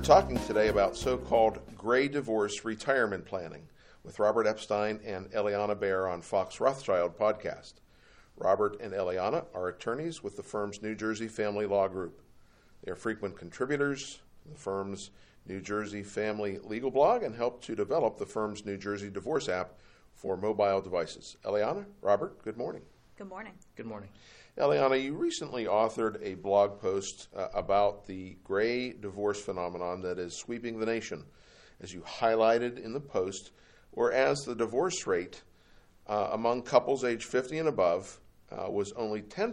We're talking today about so called gray divorce retirement planning with Robert Epstein and Eliana Baer on Fox Rothschild podcast. Robert and Eliana are attorneys with the firm's New Jersey Family Law Group. They are frequent contributors to the firm's New Jersey Family Legal blog and help to develop the firm's New Jersey Divorce app for mobile devices. Eliana, Robert, good morning. Good morning. Good morning. Eliana, you recently authored a blog post uh, about the gray divorce phenomenon that is sweeping the nation. As you highlighted in the post, whereas the divorce rate uh, among couples age 50 and above uh, was only 10%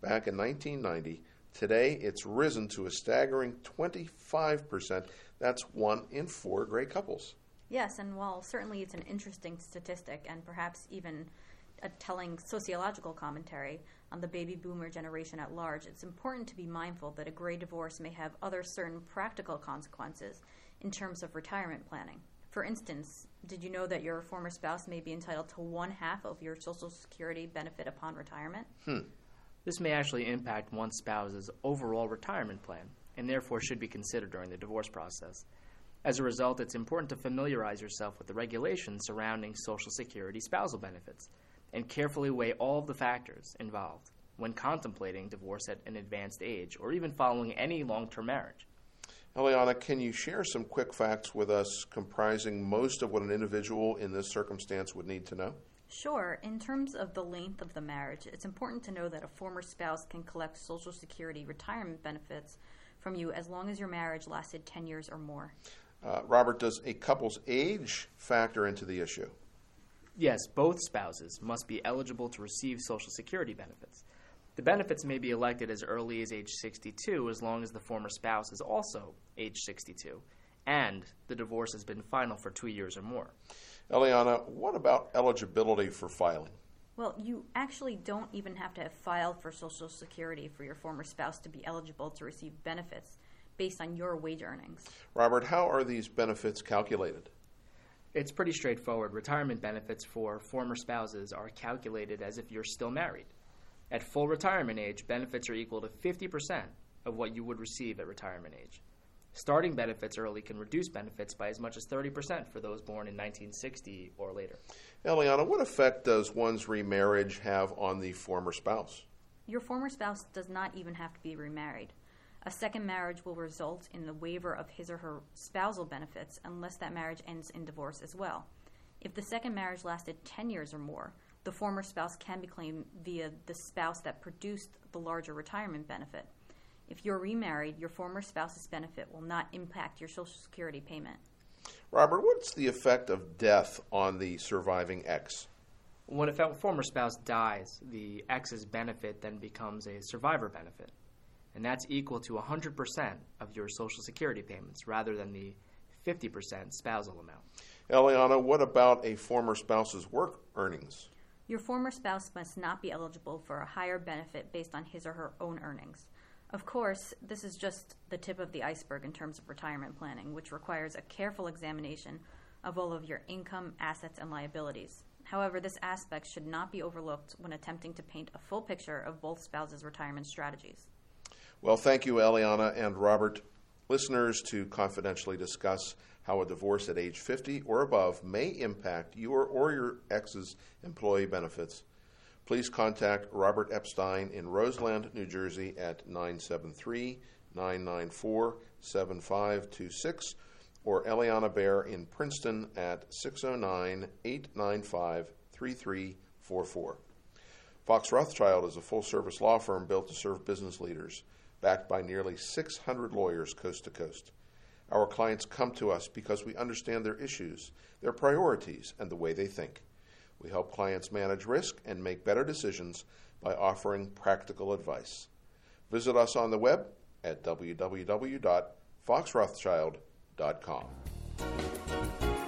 back in 1990, today it's risen to a staggering 25%. That's one in four gray couples. Yes, and while certainly it's an interesting statistic and perhaps even a telling sociological commentary on the baby boomer generation at large, it's important to be mindful that a gray divorce may have other certain practical consequences in terms of retirement planning. For instance, did you know that your former spouse may be entitled to one half of your Social Security benefit upon retirement? Hmm. This may actually impact one spouse's overall retirement plan and therefore should be considered during the divorce process. As a result, it's important to familiarize yourself with the regulations surrounding Social Security spousal benefits and carefully weigh all of the factors involved when contemplating divorce at an advanced age or even following any long term marriage. Eliana, can you share some quick facts with us comprising most of what an individual in this circumstance would need to know? Sure. In terms of the length of the marriage, it's important to know that a former spouse can collect Social Security retirement benefits from you as long as your marriage lasted 10 years or more. Uh, Robert, does a couple's age factor into the issue? Yes, both spouses must be eligible to receive Social Security benefits. The benefits may be elected as early as age 62 as long as the former spouse is also age 62 and the divorce has been final for two years or more. Eliana, what about eligibility for filing? Well, you actually don't even have to have filed for Social Security for your former spouse to be eligible to receive benefits based on your wage earnings. Robert, how are these benefits calculated? It's pretty straightforward. Retirement benefits for former spouses are calculated as if you're still married. At full retirement age, benefits are equal to 50% of what you would receive at retirement age. Starting benefits early can reduce benefits by as much as 30% for those born in 1960 or later. Eliana, what effect does one's remarriage have on the former spouse? Your former spouse does not even have to be remarried. A second marriage will result in the waiver of his or her spousal benefits unless that marriage ends in divorce as well. If the second marriage lasted 10 years or more, the former spouse can be claimed via the spouse that produced the larger retirement benefit. If you're remarried, your former spouse's benefit will not impact your Social Security payment. Robert, what's the effect of death on the surviving ex? When a former spouse dies, the ex's benefit then becomes a survivor benefit and that's equal to 100% of your Social Security payments rather than the 50% spousal amount. Eliana, what about a former spouse's work earnings? Your former spouse must not be eligible for a higher benefit based on his or her own earnings. Of course, this is just the tip of the iceberg in terms of retirement planning, which requires a careful examination of all of your income, assets, and liabilities. However, this aspect should not be overlooked when attempting to paint a full picture of both spouses' retirement strategies. Well, thank you, Eliana and Robert. Listeners, to confidentially discuss how a divorce at age 50 or above may impact your or your ex's employee benefits, please contact Robert Epstein in Roseland, New Jersey at 973 994 7526 or Eliana Baer in Princeton at 609 895 3344. Fox Rothschild is a full service law firm built to serve business leaders backed by nearly 600 lawyers coast to coast. Our clients come to us because we understand their issues, their priorities, and the way they think. We help clients manage risk and make better decisions by offering practical advice. Visit us on the web at www.foxrothschild.com.